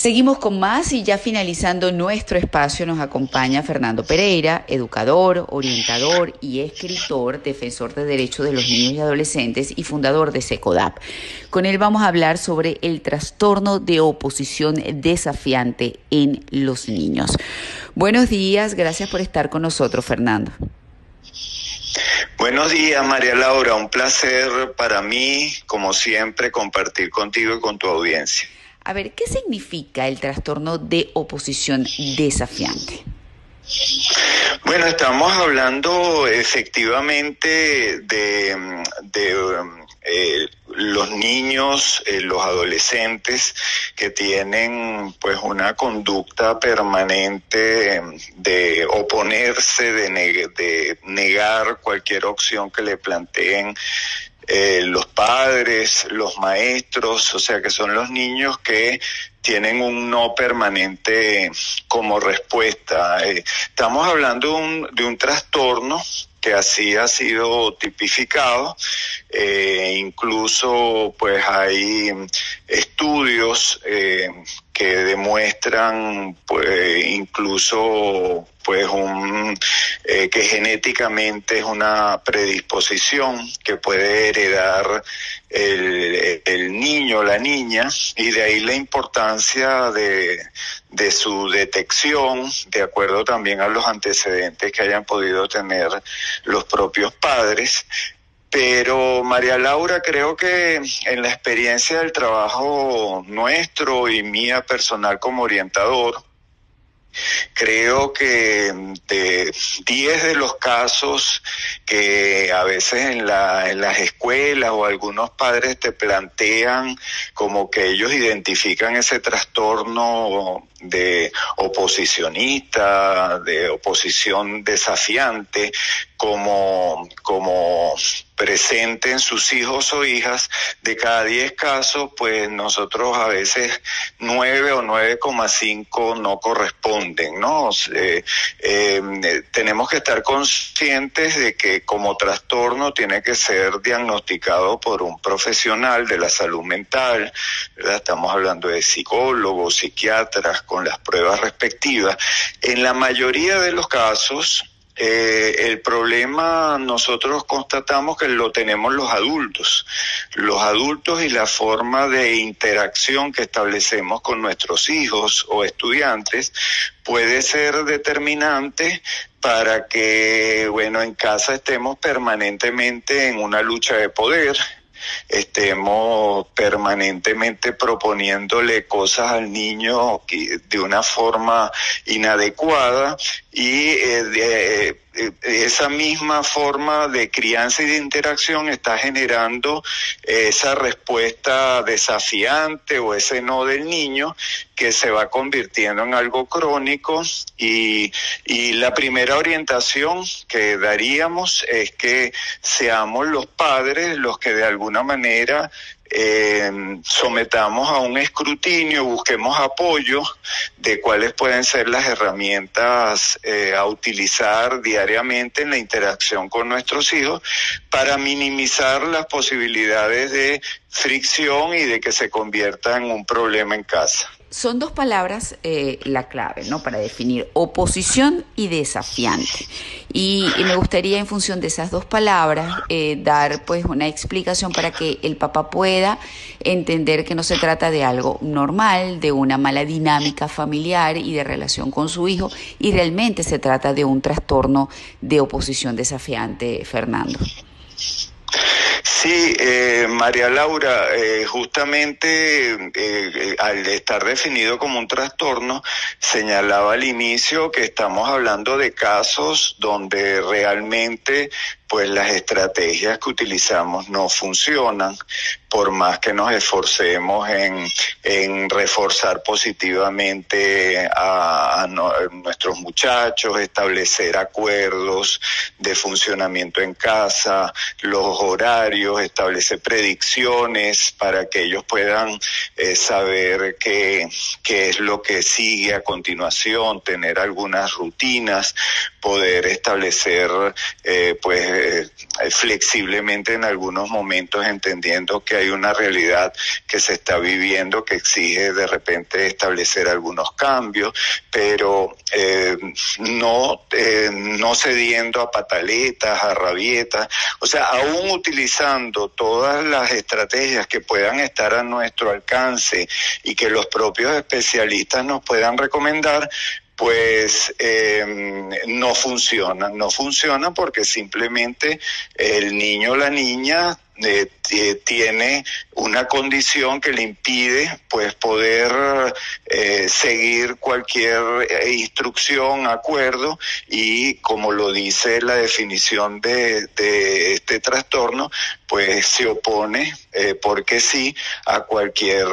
Seguimos con más y ya finalizando nuestro espacio nos acompaña Fernando Pereira, educador, orientador y escritor, defensor de derechos de los niños y adolescentes y fundador de SECODAP. Con él vamos a hablar sobre el trastorno de oposición desafiante en los niños. Buenos días, gracias por estar con nosotros, Fernando. Buenos días, María Laura. Un placer para mí, como siempre, compartir contigo y con tu audiencia. A ver, ¿qué significa el trastorno de oposición desafiante? Bueno, estamos hablando efectivamente de, eh, los niños, eh, los adolescentes que tienen pues una conducta permanente de oponerse, de, de negar cualquier opción que le planteen eh, los padres, los maestros, o sea que son los niños que tienen un no permanente como respuesta. Eh, estamos hablando un, de un trastorno que así ha sido tipificado. Eh, incluso pues hay estudios eh, que demuestran pues incluso pues un eh, que genéticamente es una predisposición que puede heredar el, el niño la niña y de ahí la importancia de, de su detección de acuerdo también a los antecedentes que hayan podido tener los propios padres pero María Laura, creo que en la experiencia del trabajo nuestro y mía personal como orientador, Creo que de 10 de los casos que a veces en, la, en las escuelas o algunos padres te plantean como que ellos identifican ese trastorno de oposicionista, de oposición desafiante, como, como presente en sus hijos o hijas, de cada 10 casos, pues nosotros a veces 9 o 9,5 no corresponden, ¿no? Eh, eh, tenemos que estar conscientes de que como trastorno tiene que ser diagnosticado por un profesional de la salud mental, ¿verdad? Estamos hablando de psicólogos, psiquiatras, con las pruebas respectivas. En la mayoría de los casos, eh, el problema nosotros constatamos que lo tenemos los adultos. Los adultos y la forma de interacción que establecemos con nuestros hijos o estudiantes puede ser determinante para que, bueno, en casa estemos permanentemente en una lucha de poder, estemos permanentemente proponiéndole cosas al niño de una forma inadecuada y eh, de, eh, esa misma forma de crianza y de interacción está generando esa respuesta desafiante o ese no del niño que se va convirtiendo en algo crónico. Y, y la primera orientación que daríamos es que seamos los padres los que de alguna manera eh, sometamos a un escrutinio, busquemos apoyo de cuáles pueden ser las herramientas eh, a utilizar diariamente en la interacción con nuestros hijos para minimizar las posibilidades de fricción y de que se convierta en un problema en casa son dos palabras eh, la clave, ¿no? Para definir oposición y desafiante. Y, me gustaría, en función de esas dos palabras, eh, dar pues una explicación para que el papá pueda entender que no se trata de algo normal, de una mala dinámica familiar y de relación con su hijo, y realmente se trata de un trastorno de oposición desafiante, Fernando. Sí, eh, María Laura, eh, justamente eh, al estar definido como un trastorno, señalaba al inicio que estamos hablando de casos donde realmente pues las estrategias que utilizamos no funcionan, por más que nos esforcemos en, en reforzar positivamente a, nuestros muchachos, establecer acuerdos de funcionamiento en casa, los horarios, establecer predicciones para que ellos puedan eh, saber qué, qué es lo que sigue a continuación, tener algunas rutinas, poder establecer eh, pues pues flexiblemente en algunos momentos entendiendo que hay una realidad que se está viviendo que exige de repente establecer algunos cambios, pero eh, no, eh, no cediendo a pataletas, a rabietas, o sea, aún utilizando todas las estrategias que puedan estar a nuestro alcance y que los propios especialistas nos puedan recomendar, pues eh, no funciona, no funciona porque simplemente el niño o la niña eh, tiene una condición que le impide pues poder eh, seguir cualquier eh, instrucción, acuerdo y como lo dice la definición de, de este trastorno, pues se opone porque sí a cualquier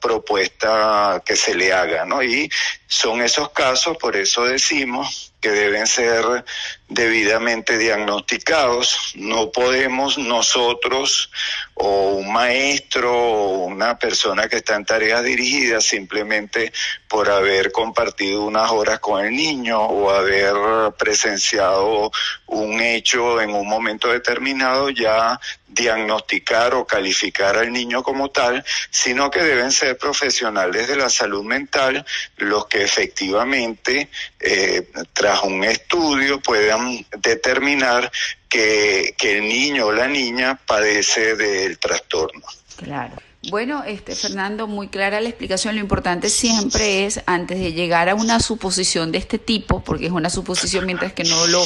propuesta que se le haga, ¿no? Y son esos casos, por eso decimos que deben ser debidamente diagnosticados. No podemos nosotros o un maestro o una persona que está en tareas dirigidas simplemente por haber compartido unas horas con el niño o haber presenciado un hecho en un momento determinado ya diagnosticar o calificar al niño como tal, sino que deben ser profesionales de la salud mental los que efectivamente eh, tras un estudio puedan determinar que, que el niño o la niña padece del trastorno. Claro. Bueno, este Fernando, muy clara la explicación. Lo importante siempre es, antes de llegar a una suposición de este tipo, porque es una suposición mientras que no lo,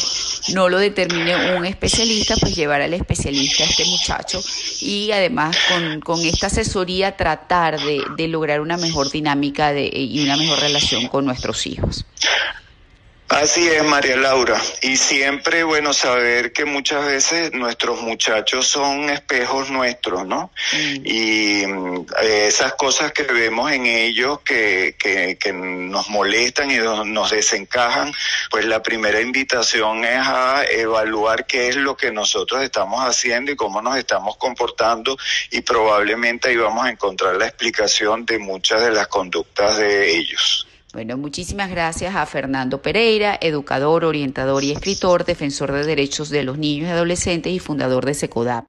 no lo determine un especialista, pues llevar al especialista a este muchacho y además con, con esta asesoría tratar de, de lograr una mejor dinámica de, y una mejor relación con nuestros hijos. Así es, María Laura. Y siempre, bueno, saber que muchas veces nuestros muchachos son espejos nuestros, ¿no? Mm. Y eh, esas cosas que vemos en ellos que, que, que nos molestan y nos desencajan, pues la primera invitación es a evaluar qué es lo que nosotros estamos haciendo y cómo nos estamos comportando y probablemente ahí vamos a encontrar la explicación de muchas de las conductas de ellos. Bueno, muchísimas gracias a Fernando Pereira, educador, orientador y escritor, defensor de derechos de los niños y adolescentes y fundador de SECODAP.